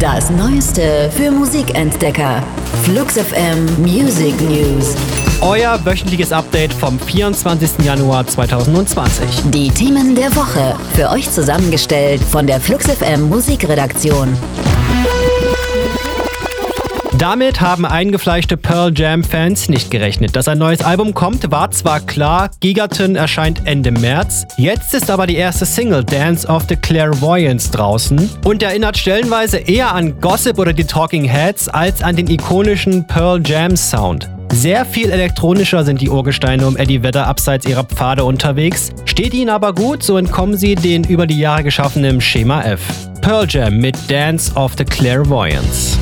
Das Neueste für Musikentdecker. Flux FM Music News. Euer wöchentliches Update vom 24. Januar 2020. Die Themen der Woche. Für euch zusammengestellt von der Flux FM Musikredaktion. Damit haben eingefleischte Pearl Jam-Fans nicht gerechnet. Dass ein neues Album kommt, war zwar klar, Gigaton erscheint Ende März. Jetzt ist aber die erste Single Dance of the Clairvoyance draußen und erinnert stellenweise eher an Gossip oder die Talking Heads als an den ikonischen Pearl Jam Sound. Sehr viel elektronischer sind die Urgesteine um Eddie Vedder abseits ihrer Pfade unterwegs. Steht ihnen aber gut, so entkommen sie den über die Jahre geschaffenen Schema F. Pearl Jam mit Dance of the Clairvoyance.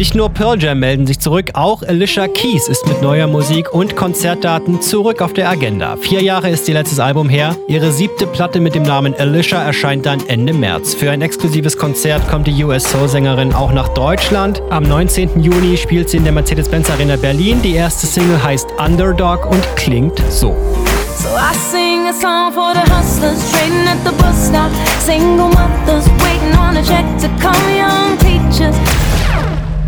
Nicht nur Pearl Jam melden sich zurück, auch Alicia Keys ist mit neuer Musik und Konzertdaten zurück auf der Agenda. Vier Jahre ist ihr letztes Album her. Ihre siebte Platte mit dem Namen Alicia erscheint dann Ende März. Für ein exklusives Konzert kommt die US-Soul-Sängerin auch nach Deutschland. Am 19. Juni spielt sie in der Mercedes-Benz Arena Berlin. Die erste Single heißt Underdog und klingt so. So I sing a song for the hustlers trading at the bus stop. Single mothers waiting on a check to come, young teachers.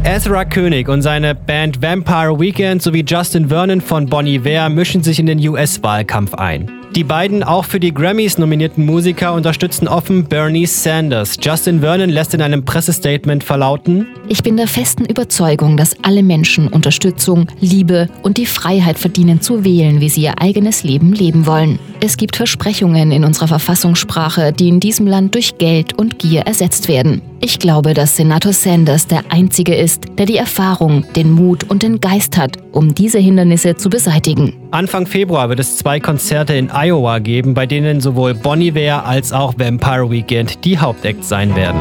Ezra König und seine Band Vampire Weekend sowie Justin Vernon von Bon Iver mischen sich in den US-Wahlkampf ein. Die beiden auch für die Grammys nominierten Musiker unterstützen offen Bernie Sanders. Justin Vernon lässt in einem Pressestatement verlauten, Ich bin der festen Überzeugung, dass alle Menschen Unterstützung, Liebe und die Freiheit verdienen zu wählen, wie sie ihr eigenes Leben leben wollen. Es gibt Versprechungen in unserer Verfassungssprache, die in diesem Land durch Geld und Gier ersetzt werden. Ich glaube, dass Senator Sanders der Einzige ist, der die Erfahrung, den Mut und den Geist hat, um diese Hindernisse zu beseitigen. Anfang Februar wird es zwei Konzerte in Iowa geben, bei denen sowohl Bon Iver als auch Vampire Weekend die Hauptacts sein werden.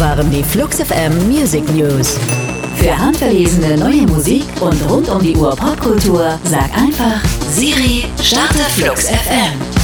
Waren die Flux FM Music News. Für handverlesene neue Musik und rund um die Uhr Popkultur sag einfach Siri, starte Flux FM.